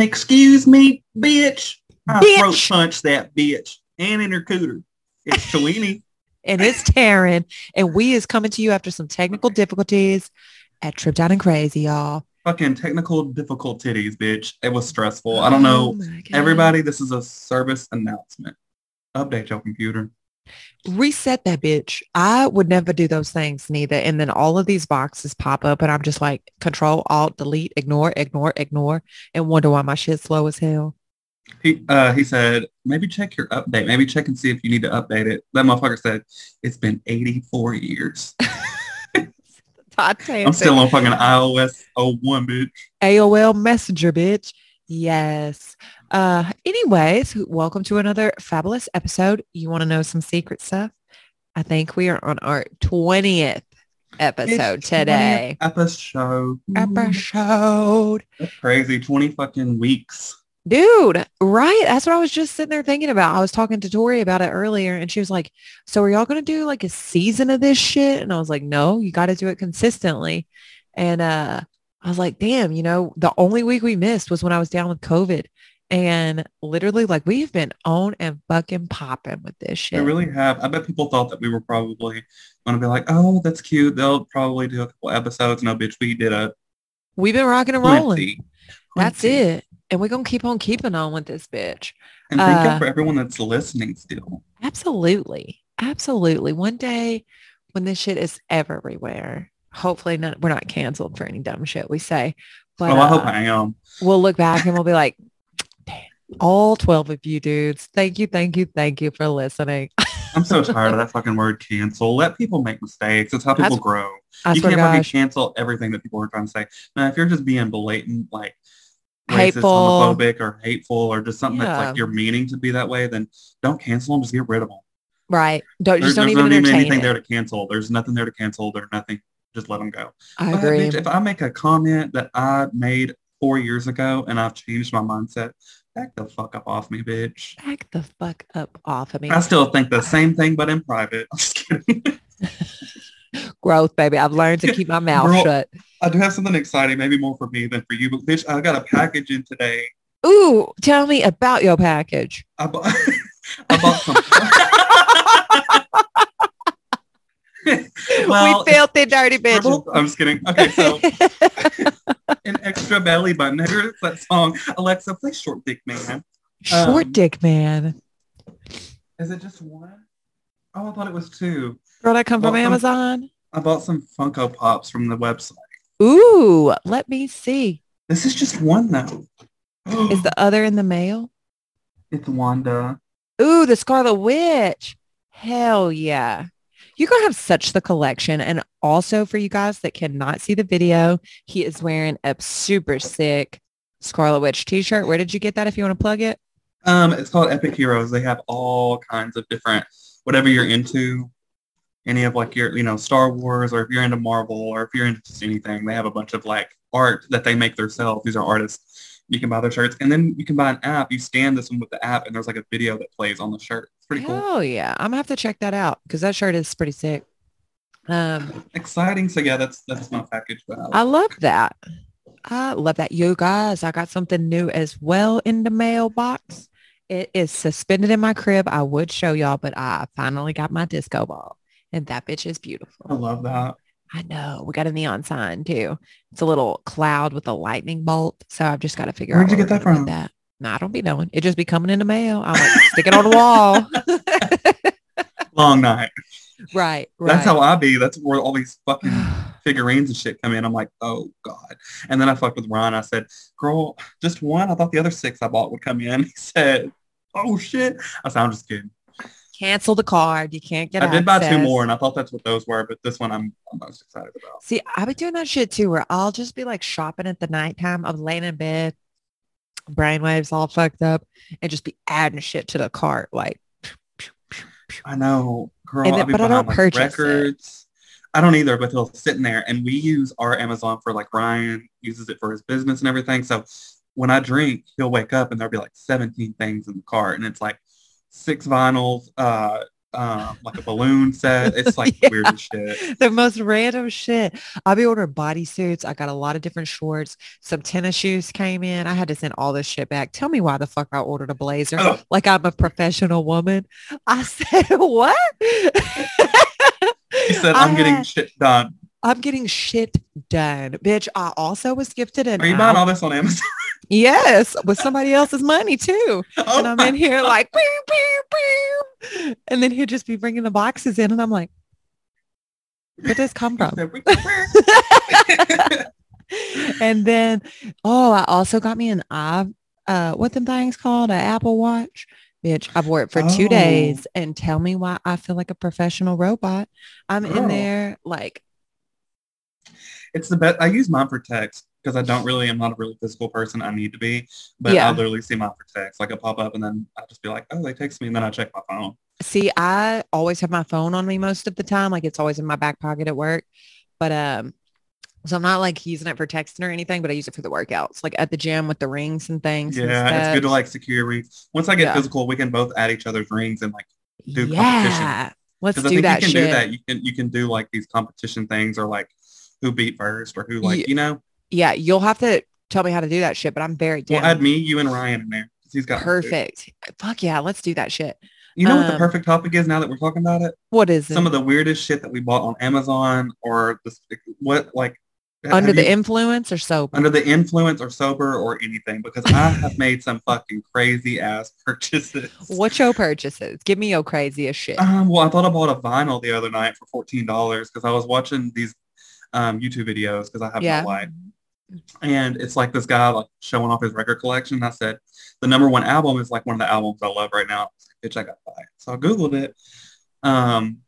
Excuse me, bitch. I Bitch. throat punch that bitch and in her cooter. It's Chelini. and it's Taryn, and we is coming to you after some technical difficulties at Trip Down and Crazy, y'all. Fucking technical difficult titties, bitch. It was stressful. I don't oh know. Oh. Everybody, this is a service announcement. Update your computer. Reset that bitch. I would never do those things neither. And then all of these boxes pop up and I'm just like control, alt, delete, ignore, ignore, ignore, and wonder why my shit's slow as hell. He uh he said, maybe check your update. Maybe check and see if you need to update it. That motherfucker said, it's been 84 years. I'm still on fucking iOS 01, bitch. AOL Messenger, bitch. Yes. Uh, anyways, welcome to another fabulous episode. You want to know some secret stuff? I think we are on our 20th episode It's today. 20th Episode. Episode. That's crazy. 20 fucking weeks. Dude, right? That's what I was just sitting there thinking about. I was talking to Tori about it earlier and she was like, so are y'all going to do like a season of this shit? And I was like, no, you got to do it consistently. And uh, I was like, damn, you know, the only week we missed was when I was down with COVID. And literally like we've been on and fucking popping with this shit. really have. I bet people thought that we were probably going to be like, oh, that's cute. They'll probably do a couple episodes. No, bitch, we did a We've been rocking and rolling. plenty. That's it. And we're going to keep on keeping on with this bitch. And thank Uh, you for everyone that's listening still. Absolutely. Absolutely. One day when this shit is everywhere, hopefully not, we're not canceled for any dumb shit we say, but oh, I hope uh, I am. we'll look back and we'll be like, all 12 of you dudes, thank you, thank you, thank you for listening. I'm so tired of that fucking word cancel. Let people make mistakes. It's how people That's- grow. You can't fucking gosh. cancel everything that people are trying to say. Now, if you're just being blatant, like racist, Hateful. homophobic, or hateful, or just something that's like you're meaning to be that way, then don't cancel them. Just get rid of them. Right. Don't, There's, just don't there's even not even entertain anything it. there to cancel. There's nothing there to cancel. There's nothing. Just let them go. I But, agree. bitch, if I make a comment that I made four years ago and I've changed my mindset, back the fuck up off me, bitch. Back the fuck up off of me. I still think the same thing, but in private. I'm just kidding. Growth, baby. I've learned to keep my mouth Girl, shut. I do have something exciting, maybe more for me than for you, but bitch, I got a package in today. Ooh, tell me about your package. I bought, I bought some. well, we filthy dirty bitches. I'm just kidding. Okay, so an extra belly button. Here's that song. Alexa, play Short Dick Man. Short Um, dick man. Is it just one? Oh, I thought it was two. Girl that come from Welcome. Amazon. I bought some Funko Pops from the website. Ooh, let me see. This is just one though. Is the other in the mail? it's Wanda. Ooh, the Scarlet Witch. Hell yeah. You're going to have such the collection. And also for you guys that cannot see the video, he is wearing a super sick Scarlet Witch t-shirt. Where did you get that if you want to plug it? Um, it's called Epic Heroes. They have all kinds of different, whatever you're into, any of like your, you know, Star Wars, or if you're into Marvel, or if you're into just anything, they have a bunch of like art that they make themselves. These are artists. You can buy their shirts, and then you can buy an app. You scan this one with the app, and there's like a video that plays on the shirt. It's pretty cool, Oh yeah. I'm gonna have to check that out because that shirt is pretty sick. Um, exciting. So yeah, that's that's my package. But I- I love that. I love that. You guys, I got something new as well in the mailbox. It is suspended in my crib. I would show y'all, but I finally got my disco ball. And that bitch is beautiful. I love that. I know. We got a neon sign too. It's a little cloud with a lightning bolt. So I've just got to figure out Where'd you get that from? That. I don't be knowing. It just be coming in the mail. I'm like, stick it on the wall. Long night. right. Right. That's how I be. That's where all these fucking figurines and shit come in. I'm like, oh God. And then I fucked with Ron. I said, girl, just one. I thought the other six I bought would come in. He said, oh shit. I said, I'm just kidding. Cancel the card. You can't get it. I did buy two more and I thought that's what those were, but this one I'm, I'm most excited about. See, I've been doing that shit too, where I'll just be like shopping at the nighttime. I'm laying in bed, brainwaves all fucked up, and just be adding shit to the cart. Like, I know, girl. Then- but I don't like, purchase it. records. I don't either, but they'll sit in there and we use our Amazon for like Ryan uses it for his business and everything. So when I drink, he'll wake up and there'll be like 17 things in the cart and it's like six vinyls, uh, um, like a balloon set. It's like Yeah. weird shit. the most random shit. I'll be ordering bodysuits. I got a lot of different shorts. Some tennis shoes came in. I had to send all this shit back. Tell me why the fuck I ordered a blazer Oh. like I'm a professional woman. I said, what? He said, I "I'm getting had- shit done." I'm getting shit done. Bitch, I also was gifted an Are you buying all this on Amazon? Yes, with somebody else's money too. oh, and I'm in here like, pew, pew, pew. and then he'll just be bringing the boxes in, and I'm like, where does this come from? and then, oh, I also got me an i uh, what them things called, an Apple Watch. Bitch, I've worked for two days, and tell me why I feel like a professional robot. I'm in there like, it's the best. I use mine for text because I don't really, I'm not a really physical person. I need to be, but Yeah. I literally see mine for text. Like a pop up, and then I just be like, "Oh, they text me," and then I check my phone. see, I always have my phone on me most of the time. Like it's always in my back pocket at work. But um, so I'm not like using it for texting or anything, but I use it for the workouts, like at the gym with the rings and things. and Yeah, it's good to like secure rings. Once I get Yeah. physical, we can both add each other's rings and like do yeah. Let's because I think that you can shit. do that. You can you can do like these competition things or like who beat first or who like Ye- you know. Yeah, you'll have to tell me how to do that shit, but I'm very down. We'll add me, you, and Ryan in there. He's got. Perfect. Fuck yeah, let's do that shit. You know what the Um, perfect topic is now that we're talking about it? What is it? Some of the weirdest shit that we bought on Amazon or this what like Under the you- influence or sober? under the influence or sober or anything because I have made some fucking crazy ass purchases. What's your purchases? Give me your craziest shit. Um, well, I thought I bought a vinyl the other night for fourteen dollars because I was watching these um, YouTube videos because I have yeah. no light, and it's like this guy like showing off his record collection. I said the number one album is like one of the albums I love right now. I was like, Bitch, I got buy. So I googled it, um,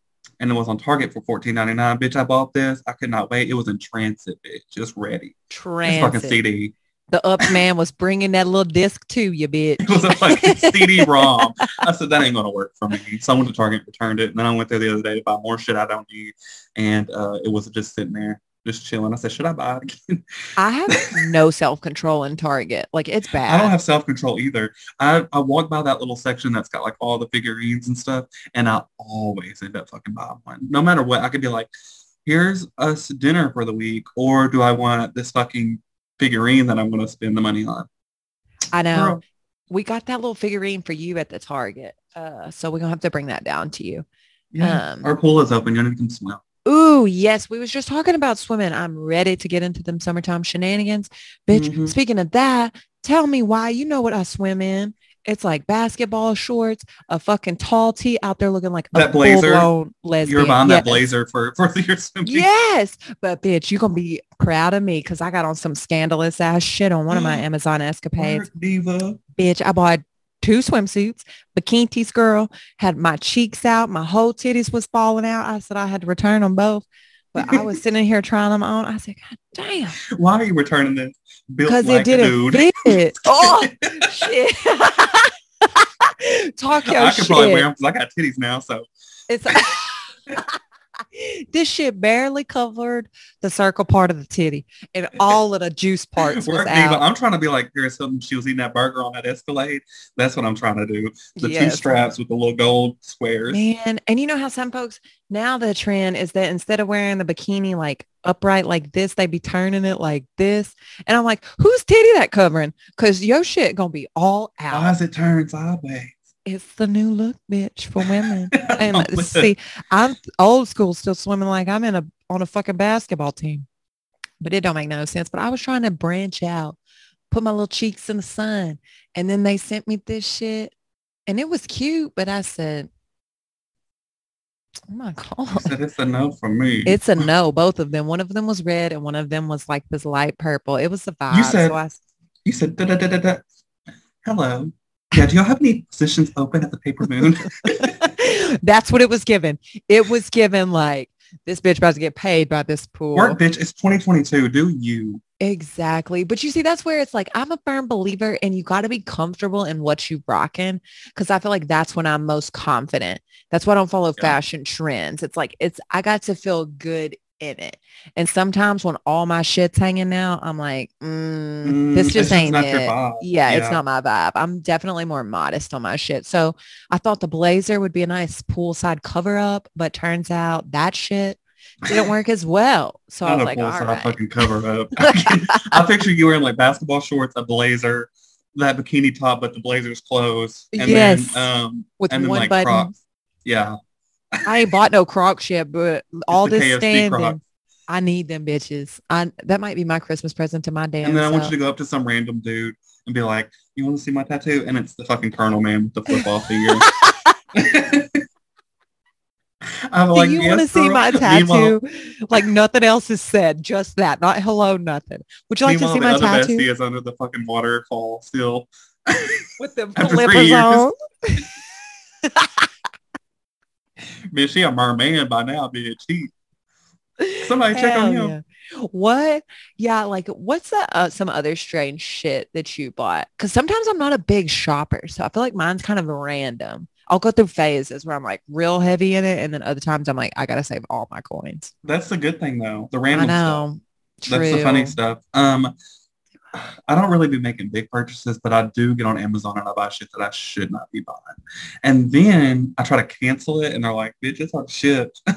and it was on Target for fourteen ninety nine. Bitch, I bought this. I could not wait. It was in transit, bitch, just ready. It's fucking CD. The up man was bringing that little disc to you, bitch. It was a fucking CD-ROM. I said that ain't gonna work for me. So I went to Target, returned it, and then I went there the other day to buy more shit I don't need, and uh, it was just sitting there, just chilling. I said, should I buy it again? I have no self-control in Target. Like it's bad. I don't have self-control either. I, I walk by that little section that's got like all the figurines and stuff, and I always end up fucking buying one. No matter what, I could be like, here's us dinner for the week, or do I want this fucking figurine that I'm gonna spend the money on? I know. Girl, We got that little figurine for you at the Target. Uh, so we're gonna have to bring that down to you. yeah. Um, Our pool is open. You need to come swim. Ooh, yes. We was just talking about swimming. I'm ready to get into them summertime shenanigans. Bitch, Mhm. speaking of that, tell me why. You know what I swim in. It's like basketball shorts, a fucking tall tee out there looking like a blazer, full-blown lesbian. You're buying that blazer for for your swimming. Yes, but bitch, you're gonna be proud of me because I got on some scandalous ass shit on one of my Amazon escapades. Diva. Bitch, I bought two swimsuits. Bikinis girl had my cheeks out, my whole titties was falling out. I said I had to return them both, but I was sitting here trying them on. I said, God damn, Why are you returning this? Built because like it didn't dude. fit. oh shit! Talk your I could shit. probably wear them because I got titties now. So It's this shit barely covered the circle part of the titty, and all of the juice parts was out. I'm trying to be like Paris something She was eating that burger on that Escalade. That's what I'm trying to do. The two straps with the little gold squares. Man, and you know how some folks now the trend is that instead of wearing the bikini like upright like this, they be turning it like this. And I'm like, whose titty that covering? Cause your shit gonna be all Why out. does it turn sideways? It's the new look, bitch, for women. And oh. see, I'm old school, still swimming like I'm in a on a fucking basketball team. But it don't make no sense. But I was trying to branch out, put my little cheeks in the sun, and then they sent me this shit, and it was cute. But I said, "Oh my god." Said it's a no for me. It's a no, both of them. One of them was red and one of them was like this light purple. It was a vibe. You said- so I, you said da da da da da. Hello. Yeah, do y'all have any positions open at the Paper Moon? that's what it was given. It was given like this bitch about to get paid by this pool. Work, bitch. It's 2022. Do you? Exactly. But you see, that's where it's like, I'm a firm believer and you got to be comfortable in what you rocking. Cause I feel like that's when I'm most confident. That's why I don't follow Yeah. fashion trends. It's like, it's, I got to feel good in it. And sometimes when all my shit's hanging out, I'm like, mm, Mm, this just ain't it. vibe. Yeah, it's not my vibe. I'm definitely more modest on my shit. So I thought the blazer would be a nice poolside cover up, but turns out that shit didn't work as well. So I Not was a like, all side fucking cover up. I picture you wearing like basketball shorts, a blazer, that bikini top, but the blazer's closed. And Yes. then um With and then one like button. Crocs. Yeah. I ain't bought no Crocs yet, but all this KFC standing, Crocs. I need them bitches. I that might be my Christmas present to my damn And then I want you to go up to some random dude and be like, You want to see my tattoo? And it's the fucking Colonel man with the football figure. I'm Do you want to see girl." my tattoo? like nothing else is said, just that. Not hello, nothing. Would you like to see my tattoo bestie is under the fucking waterfall still. with the flippers on? Man, she a merman by now, bitch. He, Somebody check on Hell him. yeah. What? Yeah, like what's that? Uh, some other strange shit that you bought? Because sometimes I'm not a big shopper, so I feel like mine's kind of random. I'll go through phases where I'm like real heavy in it, and then other times I'm like, I gotta save all my coins. that's the good thing though. The I random stuff. know. That's the funny stuff. Um, I don't really be making big purchases, but I do get on Amazon and I buy shit that I should not be buying. And then I try to cancel it and they're like, bitch, it's on shit. and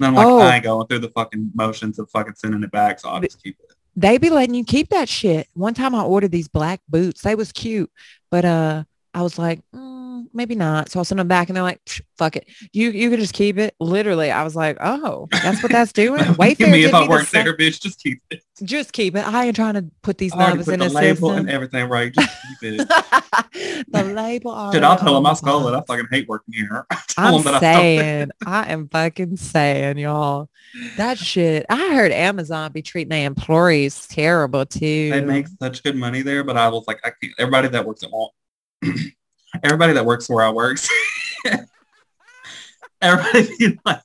I'm like, Oh. I ain't going through the fucking motions of fucking sending it back, so I'll just keep it. They be letting you keep that shit. One time I ordered these black boots. They was cute, but uh, I was like, mm, maybe not. So I'll send them back, and they're like, fuck it. You you can just keep it. Literally, I was like, oh, that's what that's doing. Wayfair Give me if I work there, bitch, just keep it. Just keep it. I ain't trying to put these I numbers put in the label and everything right. Just keep it. the label. I'll already tell them I stole it. I fucking hate working here. I'm that I saying, I am fucking saying, y'all. That shit. I heard Amazon be treating their employees terrible too. They make such good money there, but I was like, I can't. Everybody that works at Wal, everybody that works where I work, everybody be like,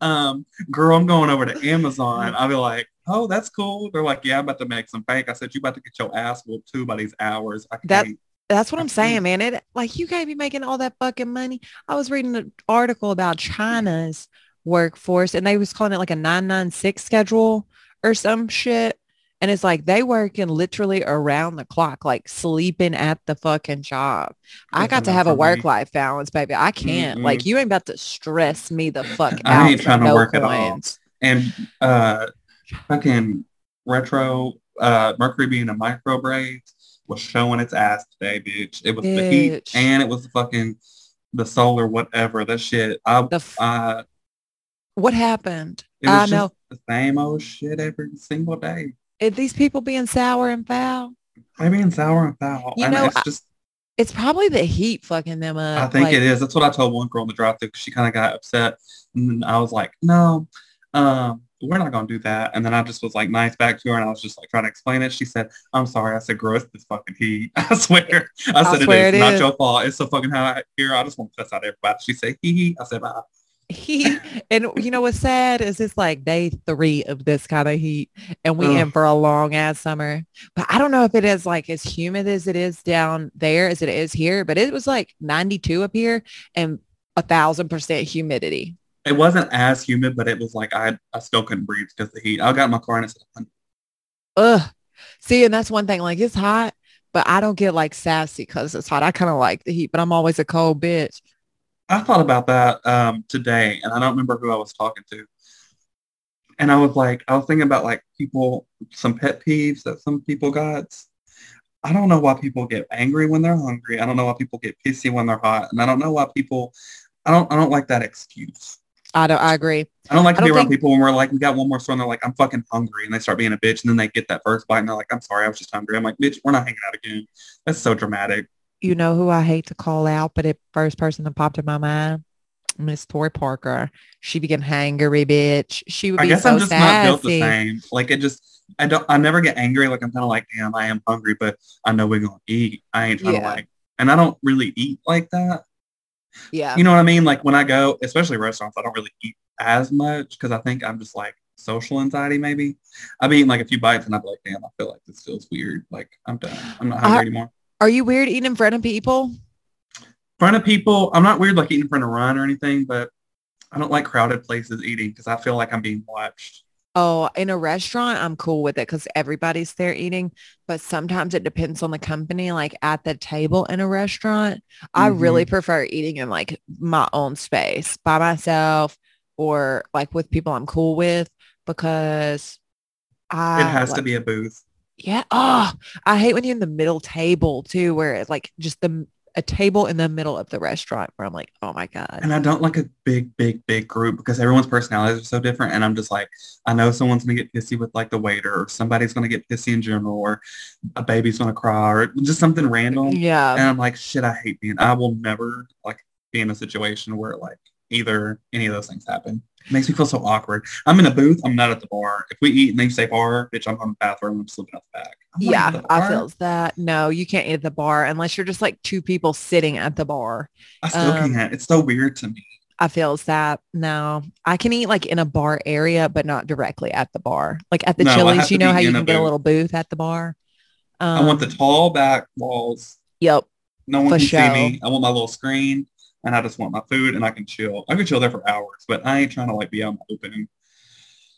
um, girl, I'm going over to Amazon. I'll be like, oh, that's cool. They're like, yeah, I'm about to make some bank. I said, you about to get your ass whooped too by these hours. I That- can't. That's what I'm saying, man. It like you can't be making all that fucking money. I was reading an article about China's workforce and they was calling it like a 996 schedule or some shit. And it's like they working literally around the clock, like sleeping at the fucking job. I got to have a work-life balance, baby. I can't. Like Mm-mm. you ain't about to stress me the fuck I out. ain't trying to no work at all. And uh, fucking retro uh, Mercury being a micro braids was showing its ass today, bitch. It was the heat and it was the fucking the solar whatever that shit. I The f- uh, what happened? I know. the same old shit every single day. Are these people being sour and foul? They being sour and foul. You and know, it's just It's probably the heat fucking them up. I think like- it is. That's what I told one girl in the drive through because she kind of got upset. And then I was like, no, um, we're not gonna do that. And then I just was like nice back to her and I was just like trying to explain it. She said, I'm sorry. I said, girl, it's this fucking heat. I swear. I I said swear it it is. Not is. your fault. It's so fucking hot here. I just want to cuss out everybody. She said, hee hee. I said, bye. Heat. And you know what's sad is it's like day three of this kind of heat and we in for a long ass summer. But I don't know if it is like as humid as it is down there as it is here, but it was like 92 up here and a thousand percent humidity. It wasn't as humid, but it was like I I still couldn't breathe because the heat. I got in my car and it said, Ugh. See, and that's one thing, like it's hot, but I don't get like sassy because it's hot. I kind of like the heat, but I'm always a cold bitch. I thought about that um, today, and I don't remember who I was talking to. And I was like, I was thinking about like people, some pet peeves that some people got. I don't know why people get angry when they're hungry. I don't know why people get pissy when they're hot, and I don't know why people. I don't. I don't like that excuse. I don't, I agree. I don't like to I be don't around think- people when we're like, we got one more store, and they're like, I'm fucking hungry, and they start being a bitch, and then they get that first bite, and they're like, I'm sorry, I was just hungry. I'm like, bitch, we're not hanging out again. That's so dramatic. You know who I hate to call out, but it first person that popped in my mind, Miss Tori Parker. She began hangry bitch. She would I be guess so I'm just not built the same. Like it just, I don't, I never get angry. Like I'm kind of like, damn, I am hungry, but I know we're gonna eat. I ain't trying Yeah. to like, and I don't really eat like that. Yeah. You know what I mean? Like when I go, especially restaurants, I don't really eat as much because I think I'm just like social anxiety. Maybe I've eaten like a few bites and I'm like, damn, I feel like this feels weird. Like I'm done. I'm not hungry I- anymore. Are you weird eating in front of people? In front of people, I'm not weird like eating in front of Ryan or anything, but I don't like crowded places eating because I feel like I'm being watched. Oh, in a restaurant, I'm cool with it because everybody's there eating. But sometimes it depends on the company. Like at the table in a restaurant, I really mm-hmm. prefer eating in like my own space by myself or like with people I'm cool with because I it has to be a booth. Yeah. Oh, I hate when you're in the middle table too, where it's like just the a table in the middle of the restaurant where I'm like, oh my God. And I don't like a big, big, big group because everyone's personalities are so different. And I'm just like, I know someone's gonna get pissy with like the waiter, or somebody's gonna get pissy in general, or a baby's gonna cry, or just something random. Yeah. And I'm like, shit, I hate being. I will never like be in a situation where like either any of those things happen. Makes me feel so awkward. I'm in a booth. I'm not at the bar. If we eat and they say bar, bitch, I'm on the bathroom. I'm slipping out the back. I'm Yeah, I feel that. No, you can't eat at the bar unless you're just like two people sitting at the bar. I still um, can't. It's so weird to me. I feel that. No, I can eat like in a bar area, but not directly at the bar. Like at the No, Chili's, you know how you can get a little booth at the bar. Um, I want the tall back walls. Yep. No one can see me. I want my little screen and I just want my food and I can chill. I can chill there for hours, but I ain't trying to like be out in the open.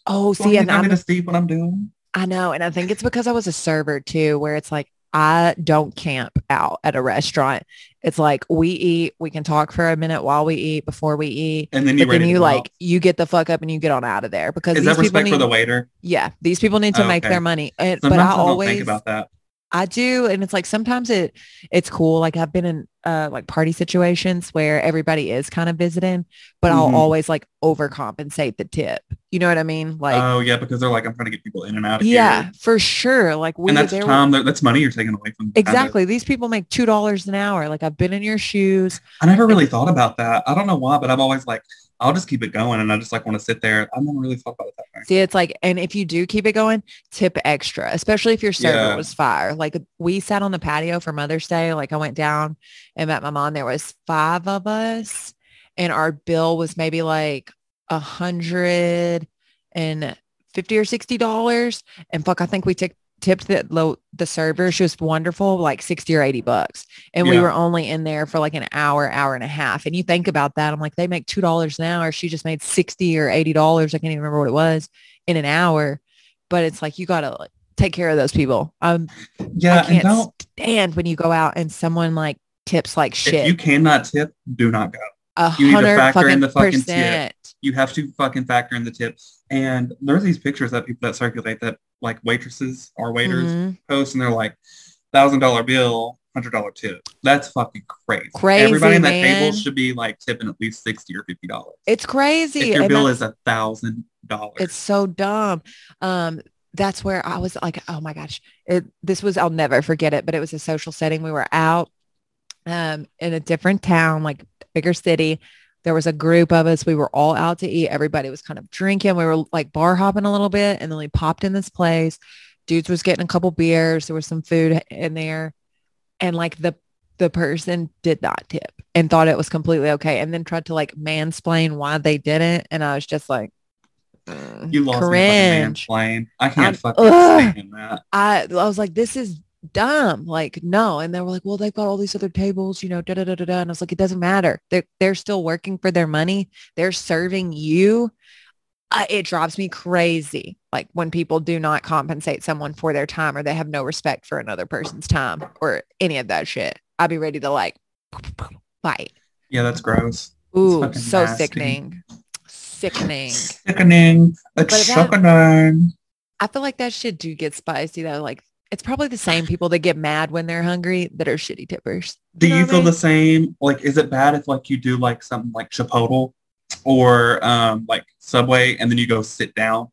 Oh, So I see, need and I'm, to see what I'm doing. I know, and I think it's because I was a server too, where it's like I don't camp out at a restaurant. It's like we eat, we can talk for a minute while we eat, before we eat, And then you then you like out. you get the fuck up and you get on out of there because Is these that people respect for need, the waiter? yeah, these people need to Oh, make okay. their money. And, but I I, always think about that. I do. And it's like sometimes it it's cool. Like I've been in uh like party situations where everybody is kind of visiting, but I'll Mhm. always like overcompensate the tip. You know what I mean? Like oh yeah, because they're like, I'm trying to get people in and out of here. yeah, here. for sure. Like we And that's there were- That's money you're taking away from. them, kind of. Exactly. These people make two dollars an hour. Like I've been in your shoes. I never really thought about that. I don't know why, but I've always like, I'll just keep it going, and I just like want to sit there. I've never really thought about it that way. See, it's like, and if you do keep it going, tip extra, especially if your server Yeah. was fire. Like we sat on the patio for Mother's Day. Like I went down and met my mom. There was five of us and our bill was maybe like a hundred and fifty or sixty dollars. And fuck, I think we took tipped the low the server. She was wonderful, like 60 or 80 bucks. And we were only in there for like an hour, hour and a half. And you think about that. I'm like, they make two dollars an hour. She just made 60 or 80 dollars. I can't even remember what it was in an hour. But it's like you gotta like, take care of those people. Um Yeah, I can't stand when you go out and someone like tips like shit. if you cannot tip, do not go. A you need to factor in the fucking tip. percent. You have to fucking factor in the tip. And there's these pictures that people that circulate that like waitresses or waiters Mhm. post, and they're like thousand dollar bill, hundred dollar tip. That's fucking crazy. Crazy, Everybody in that man. table should be like tipping at least sixty or fifty dollars. It's crazy. If your and bill is a thousand dollars, It's so dumb. Um, that's where I was like, oh my gosh, it, this was, I'll never forget it, but it was a social setting. We were out um, in a different town, like bigger city. There was a group of us. We were all out to eat. Everybody was kind of drinking. We were like bar hopping a little bit. And then we popped in this place. Dudes was getting a couple beers. There was some food in there. And like the, the person did not tip and thought it was completely okay. And then tried to like mansplain why they didn't. And I was just like, you lost me cringe. fucking mansplain. I can't I'm- fucking Ugh. stand that. I I was like, this is dumb. Like, no. And they were like, well, they've got all these other tables, you know, da da da da da. And I was like, it doesn't matter. They're they're still working for their money. They're serving you. Uh, it drives me crazy. Like when people do not compensate someone for their time or they have no respect for another person's time or any of that shit. I'd be ready to like fight. Yeah, that's gross. Ooh, fucking so nasty. sickening. Sickening. Sickening. It's sickening. I feel like that shit do get spicy though. Like it's probably the same people that get mad when they're hungry that are shitty tippers. Do know you what I feel mean? the same? Like, is it bad if like you do like something like Chipotle or um like Subway and then you go sit down?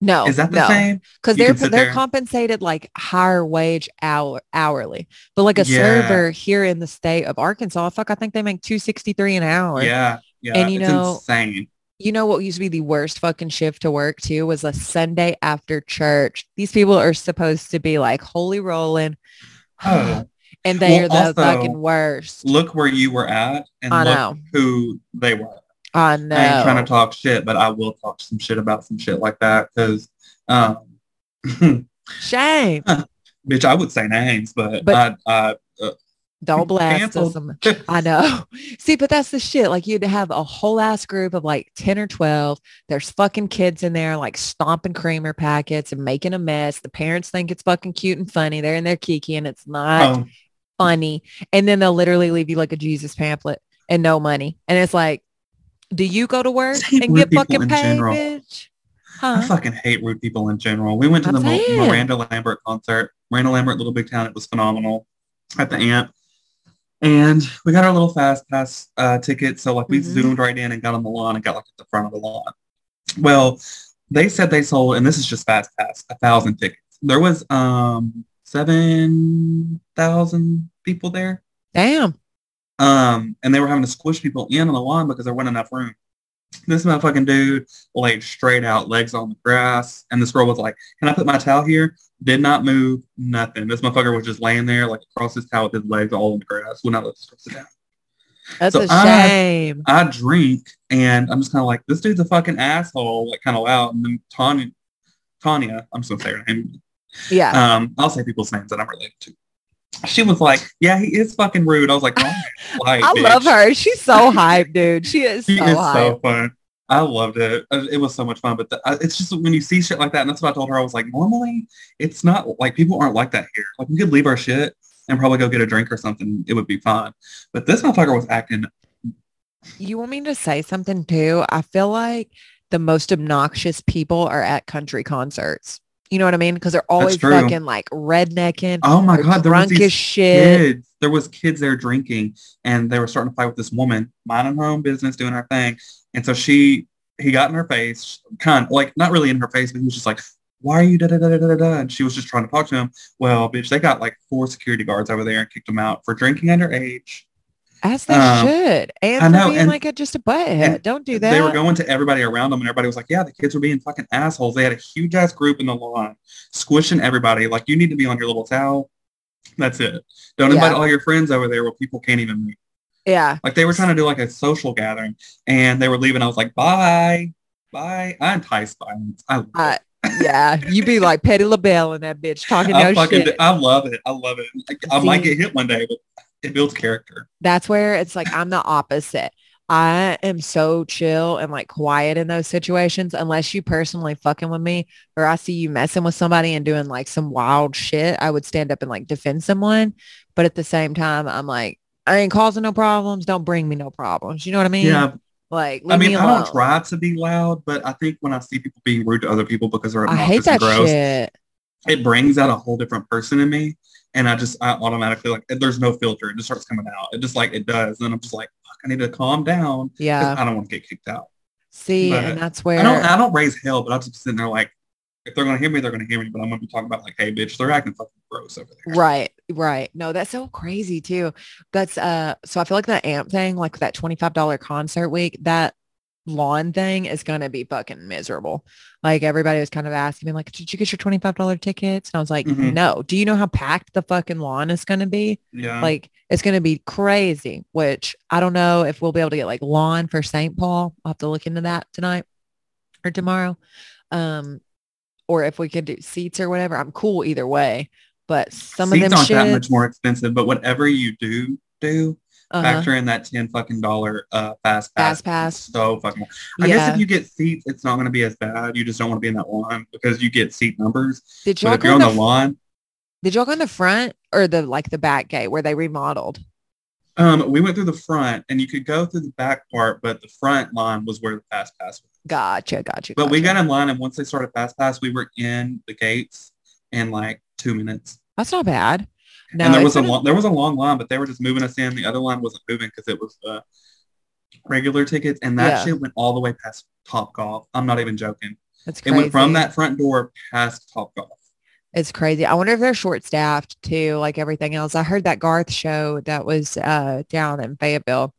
No, Is that the no. same? Because they're they're there. compensated like higher wage hour hourly, but like a Yeah. server here in the state of Arkansas, fuck, I think they make two sixty three an hour. Yeah, yeah. And you it's know- insane. You know what used to be the worst fucking shift to work too was a Sunday after church. These people are supposed to be like holy rolling, Oh, and they Well, are the fucking worst. look where you were at and I look know. who they were. I know. I ain't trying to talk shit, but I will talk some shit about some shit like that because, um, Shame. bitch, I would say names, but, But- I, I, uh, Don't blast us. I know. See, but that's the shit. Like you'd have a whole ass group of like 10 or 12. There's fucking kids in there like stomping creamer packets and making a mess. The parents think it's fucking cute and funny. They're in their kiki and it's not Oh, funny. And then they'll literally leave you like a Jesus pamphlet and no money. And it's like, do you go to work and get fucking paid, general. bitch? I fucking hate rude people in general. We went to I'm the saying. Miranda Lambert concert. Miranda Lambert, Little Big Town. It was phenomenal at the Amp. And we got our little fast pass uh, ticket. So like we Mhm. zoomed right in and got on the lawn and got like at the front of the lawn. Well, they said they sold, and this is just fast pass, a thousand tickets. There was um seven thousand people there. Damn. Um, and they were having to squish people in on the lawn because there wasn't enough room. This motherfucking dude laid straight out, legs on the grass, and this girl was like, "Can I put my towel here?" Did not move, nothing. This motherfucker was just laying there, like across his towel with his legs all in the grass. Would not let girl sit down. That's So a I- shame. I drink, and I'm just kind of like, "This dude's a fucking asshole," like kind of loud. And then Tanya, Tanya, I'm just gonna say her name. yeah. Um, I'll say people's names that I'm related to. She was like, "Yeah, he is fucking rude." I was like, "Oh, like, I love her. She's so hyped, dude. She is so is hyped. so fun. I loved it. Uh, It was so much fun. But the, it's just when you see shit like that, and that's what I told her. I was like, normally it's not like people aren't like that here. Like we could leave our shit and probably go get a drink or something. It would be fine. But this motherfucker was acting. You want me to say something too? I feel like the most obnoxious people are at country concerts. You know what I mean? Because they're always fucking like rednecking. Oh my god, there was drunk as shit. kids. There was kids there drinking, and they were starting to fight with this woman, minding her own business, doing her thing. And so she, he got in her face, kind of like not really in her face, but he was just like, "Why are you da da da da da da?" And she was just trying to talk to him. Well, bitch, they got like four security guards over there and kicked him out for drinking underage. As they Um, should. And I for know, being and- like a, just a butthead. Don't do that. They were going to everybody around them, and everybody was like, "Yeah, the kids were being fucking assholes." They had a huge ass group in the lawn, squishing everybody. Like, you need to be on your little towel. That's it. Don't invite all your friends over there where people can't even meet. yeah. Like they were trying to do like a social gathering, and they were leaving. I was like, "Bye, bye." I entice violence. I love I, it. yeah. You be like Petty LaBelle in that bitch talking I no shit. I love it. I love it. Like, I might get hit one day, but it builds character. That's where it's like I'm the opposite. I am so chill and like quiet in those situations unless you personally fucking with me or I see you messing with somebody and doing like some wild shit. I would stand up and like defend someone. But at the same time, I'm like, I ain't causing no problems. Don't bring me no problems. You know what I mean? Yeah, Like, I mean, me I don't try to be loud, but I think when I see people being rude to other people because they're I hate that gross, shit. it brings out a whole different person in me. And I just, I automatically like, there's no filter. It just starts coming out. It just like, it does. And I'm just like, fuck, I need to calm down. Yeah. I don't want to get kicked out. See, but and that's where I don't, I don't raise hell, but I'm just sitting there like, if they're going to hear me, they're going to hear me. But I'm going to be talking about like, hey, bitch, they're acting fucking gross over there. Right, right. No, that's so crazy too. That's uh so I feel like that amp thing, like that $25 concert week, that lawn thing is gonna be fucking miserable. Like everybody was kind of asking me, like, did you get your $25 tickets? And I was like, Mhm. no. Do you know how packed the fucking lawn is gonna be? Yeah. Like it's gonna be crazy, which I don't know if we'll be able to get like lawn for St. Paul. I'll have to look into that tonight or tomorrow. Um or if we could do seats or whatever. I'm cool either way. But some Seats of them aren't that much more expensive, but whatever you do, do uh-huh. factor in that 10 fucking dollar uh, fast pass. Fast pass. So fucking, I yeah. guess if you get seats, it's not going to be as bad. You just don't want to be in that line because you get seat numbers. did y'all if go you're on the, the line, did y'all go in the front or the like the back gate where they remodeled? um, we went through the front and you could go through the back part, but the front line was where the fast pass was. Gotcha, gotcha. But we got in line and once they started fast pass, we were in the gates in like two minutes. That's not bad. No, and there was a long, there was a long line, but they were just moving us in. The other line wasn't moving because it was uh, regular tickets, and that Yeah. shit went all the way past Top Golf. I'm not even joking. It's It went from that front door past Top Golf. It's crazy. I wonder if they're short staffed too, like everything else. I heard that Garth show that was uh down in Fayetteville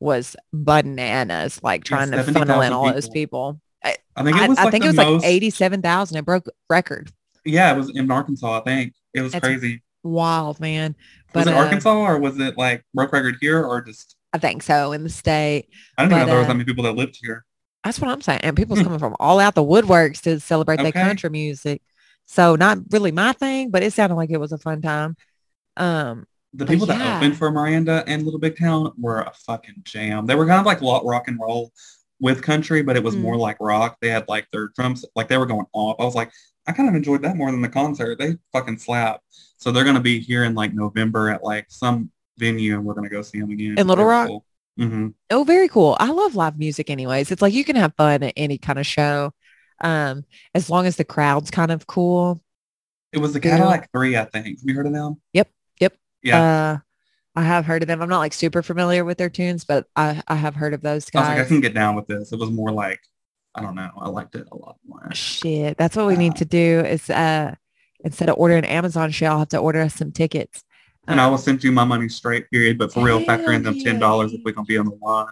was bananas, like Yeah, trying to funnel in 70,000 all those people. I, I think it was I like think the it was most, like eighty-seven thousand. It broke record. Yeah, it was in Arkansas. I think it was That's crazy. Wild man. Was it uh, Arkansas or was it like broke record here or just? I think so in the state. I didn't but, know there was uh, that many people that lived here. That's what I'm saying. And people's coming from all out the woodworks to celebrate their country music. So not really my thing, but it sounded like it was a fun time. Um, the But people that opened for Miranda and Little Big Town were a fucking jam. They were kind of like rock and roll with country, but it was Mm. more like rock. They had like their drums, like they were going off. I was like, I kind of enjoyed that more than the concert. They fucking slap. So they're gonna be here in like November at like some venue, and we're gonna go see them again. In Little Rock? hmm Oh, very cool. I love live music anyways. It's like you can have fun at any kind of show. Um, as long as the crowd's kind of cool. It was the Yeah. Cadillac Three, I think. Have you heard of them? Yep, yep. Yeah. Uh, I have heard of them. I'm not like super familiar with their tunes, but I, I have heard of those I was like, I can get down with this. It was more like, I don't know. I liked it a lot more. Shit. That's what we need to do is uh instead of ordering Amazon shit, I'll have to order us some tickets. And I Um, will send you my money straight, period. But for real, factor in them ten dollars if we're gonna be on the line.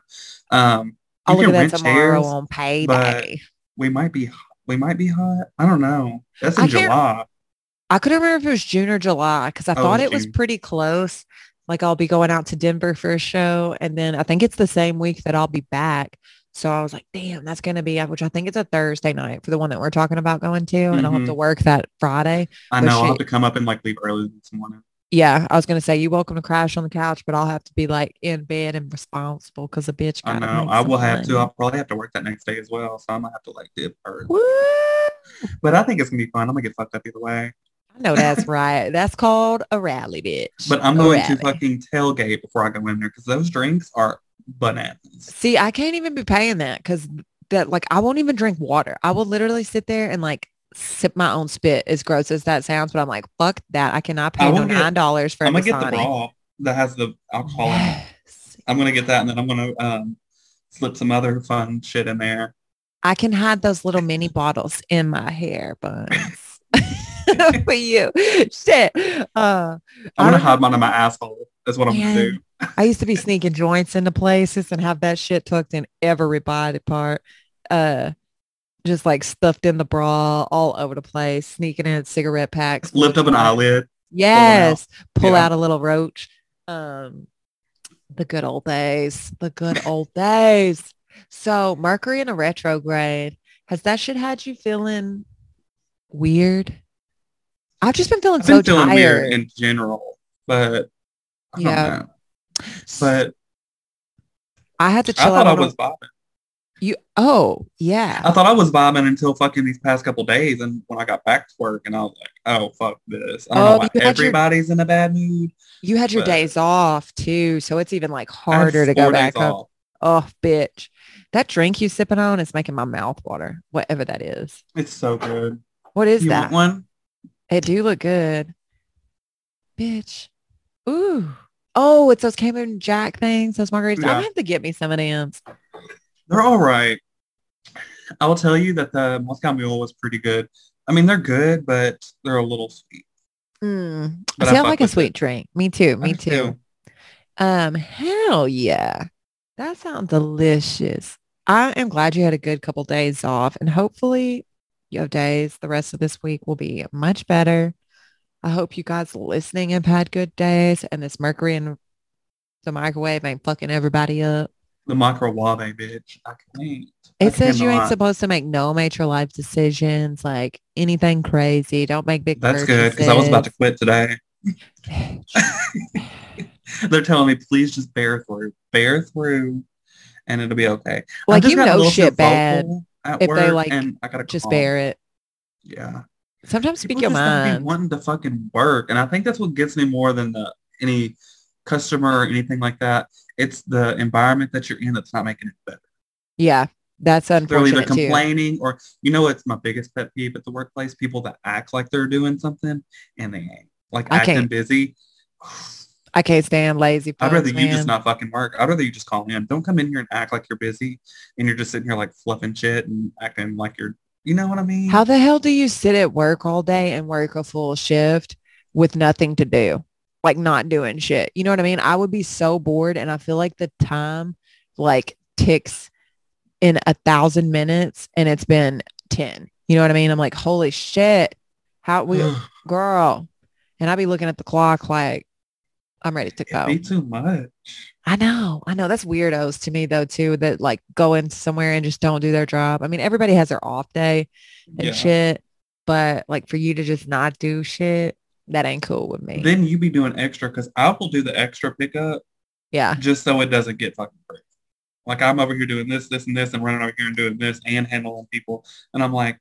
Um, I'll look at that rent tomorrow chairs, on payday. we might be we might be hot. I don't know. That's in I July. I couldn't remember if it was June or July because I Oh, thought it was was pretty close. Like I'll be going out to Denver for a show and then I think it's the same week that I'll be back. So I was like, damn, that's going to be, which I think it's a Thursday night for the one that we're talking about going to. And I'll have to mm-hmm. work that Friday. I know. I'll have to come up and like leave early this morning. Yeah, I was going to say, you're welcome to crash on the couch, but I'll have to be like in bed and responsible because a bitch I know. I will have to. I'll probably have to work that next day as well. So I'm going to have to like dip early. Woo! But I think it's gonna be fun. I'm gonna get fucked up either way. I know that's right. That's called a rally, bitch. But I'm A going to fucking tailgate before I go in there because those drinks are bananas. See, I can't even be paying that because that like I won't even drink water. I will literally sit there and like sip my own spit as gross as that sounds, but I'm like, fuck that. I cannot I pay no get- nine dollars for a I'm gonna get the Dasani. raw that has the alcohol in it. Yes. I'm gonna get that and then I'm gonna um slip some other fun shit in there. I can hide those little mini bottles in my hair buns. for you. Shit. Uh, I'm gonna I hide mine in my asshole. That's what I'm gonna do. I used to be sneaking joints into places and have that shit tucked in every body part. Uh, just like stuffed in the bra all over the place, sneaking in cigarette packs. Lift up an eyelid. Yes. Pull Yeah. out a little roach. Um, the good old days, the good old days. So Mercury in a retrograde, has that shit had you feeling weird? I've just been feeling I've been so feeling tired. weird in general, but Yeah. know. But I had to I chill thought out. I was bobbing. You oh yeah. I thought I was bobbing until fucking these past couple days, and when I got back to work, and I was like, "Oh fuck this!" I don't Oh, know why had your- everybody's in a bad mood. You had your days off too, so it's even like harder to go back off. Oh, bitch. That drink you sipping on is making my mouth water, whatever that is. It's so good. What is you that? one? It do look good. Bitch. Ooh. Oh, it's those Cayman Jack things, those margaritas. I'm Yeah. gonna have to get me some of them. They're all right. I will tell you that the Moscow Mule was pretty good. I mean, they're good, but they're a little sweet. Mm. But See, I I like a sweet it. drink. Me too. Me do too. Um, hell yeah. That sounds delicious. I am glad you had a good couple days off and hopefully your days the rest of this week will be much better. I hope you guys listening have had good days and this mercury in the microwave ain't fucking everybody up. The microwave, bitch. I can't. I It says you ain't supposed to make no major life decisions, like anything crazy. Don't make big That's good because I was about to quit today. They're telling me, please just bear through, bear through, and it'll be okay. Like you know shit bad. if work, they, like, and I gotta Just calm. bear it. Yeah. Sometimes speak People your just don't be wanting to fucking work, and I think that's what gets me more than the any customer or anything like that. It's the environment that you're in that's not making it better. Yeah, that's unfortunate. They're either unfortunate too. complaining or you know it's my biggest pet peeve at the workplace, people that act like they're doing something and they ain't. Like I acting can't. busy. I can't stand lazy I'd rather you just not fucking work. I'd rather you just call in. Don't come in here and act like you're busy and you're just sitting here like fluffing shit and acting like you're you know what I mean? How the hell do you sit at work all day and work a full shift with nothing to do? Like not doing shit. You know what I mean? I would be so bored and I feel like the time like ticks in a thousand minutes and it's been 10. You know what I mean? I'm like, holy shit. How we girl. And I'd be looking at the clock like I'm ready to go. It'd be too much. I know. I know. That's weirdos to me though too that like go in somewhere and just don't do their job. I mean, everybody has their off day and Yeah. shit, but like for you to just not do shit, That ain't cool with me. Then you be doing extra because I will do the extra pickup yeah. just so it doesn't get fucking crazy. Like I'm over here doing this, this, and this, and running over here and doing this and handling people, and I'm like,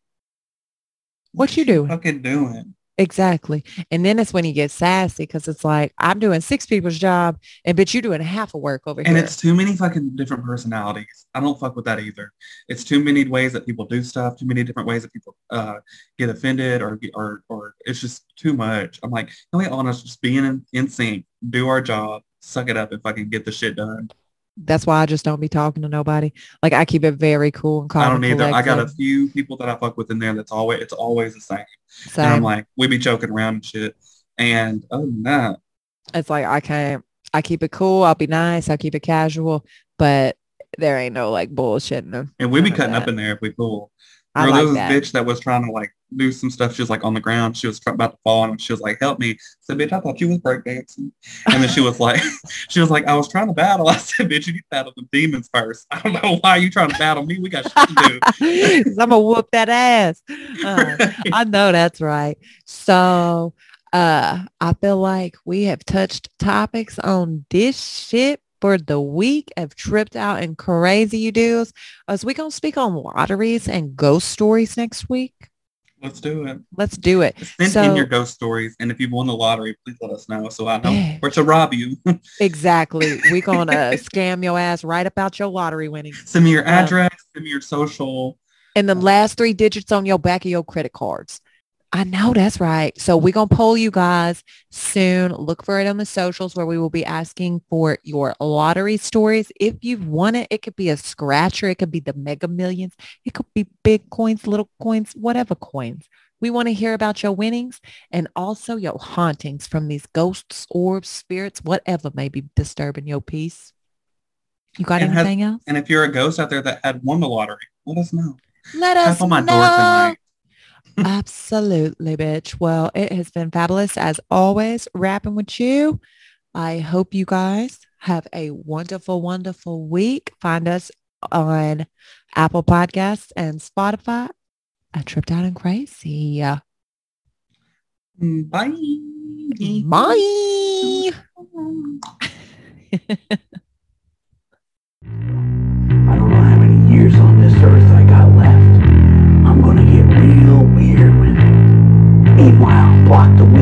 What you doing? fucking doing? Exactly. And then it's when you get sassy because it's like, I'm doing six people's job and bitch, you're doing half of work over And here. And it's too many fucking different personalities. I don't fuck with that either. It's too many ways that people do stuff, too many different ways that people uh, get offended or, or or it's just too much. I'm like, can we all just be in, in sync, do our job, suck it up and fucking get the shit done. That's why I just don't be talking to nobody. Like I keep it very cool and calm. I don't either. I got a few people that I fuck with in there that's always it's always the same. So And I'm like, we be joking around and shit. And other than that, it's like I can't. I keep it cool. I'll be nice. I'll keep it casual, but there ain't no like bullshitting. and we be cutting up in there if we pull. I Girl, like there was that. this bitch that was trying to like do some stuff. She was like on the ground. She was about to fall and she was like, help me. I said, bitch, I thought you was breakdancing. And then she was like, she was like, I was trying to battle. I said, bitch, you need to battle the demons first. I don't know why you trying to battle me. We got shit to do. 'Cause I'm gonna whoop that ass. Uh, I know that's right. So uh I feel like we have touched topics on this shit for the week of tripped out and crazy you do's. Is we gonna speak on lotteries and ghost stories next week? Let's do it. Let's do it. Send So- in your ghost stories. And if you've won the lottery, please let us know so I know where to rob you. Exactly. We gonna scam your ass right about your lottery winnings. send me your Um, address, send me your social. and the last three digits on your back of your credit cards. I know that's right. So we're going to poll you guys soon. Look for it on the socials where we will be asking for your lottery stories. If you've won it, it could be a scratcher. It could be the mega millions. It could be big coins, little coins, whatever coins. We want to hear about your winnings and also your hauntings from these ghosts, orbs, spirits, whatever may be disturbing your peace. You got And has- anything else? And if you're a ghost out there that had won the lottery, let us know. Let us on my know. Door tonight. Absolutely, bitch. Well, it has been fabulous as always, rapping with you. I hope you guys have a wonderful, wonderful week. Find us on Apple Podcasts and Spotify. I tripped out and crazy. Bye. Bye. I don't know how many years on this earth block the.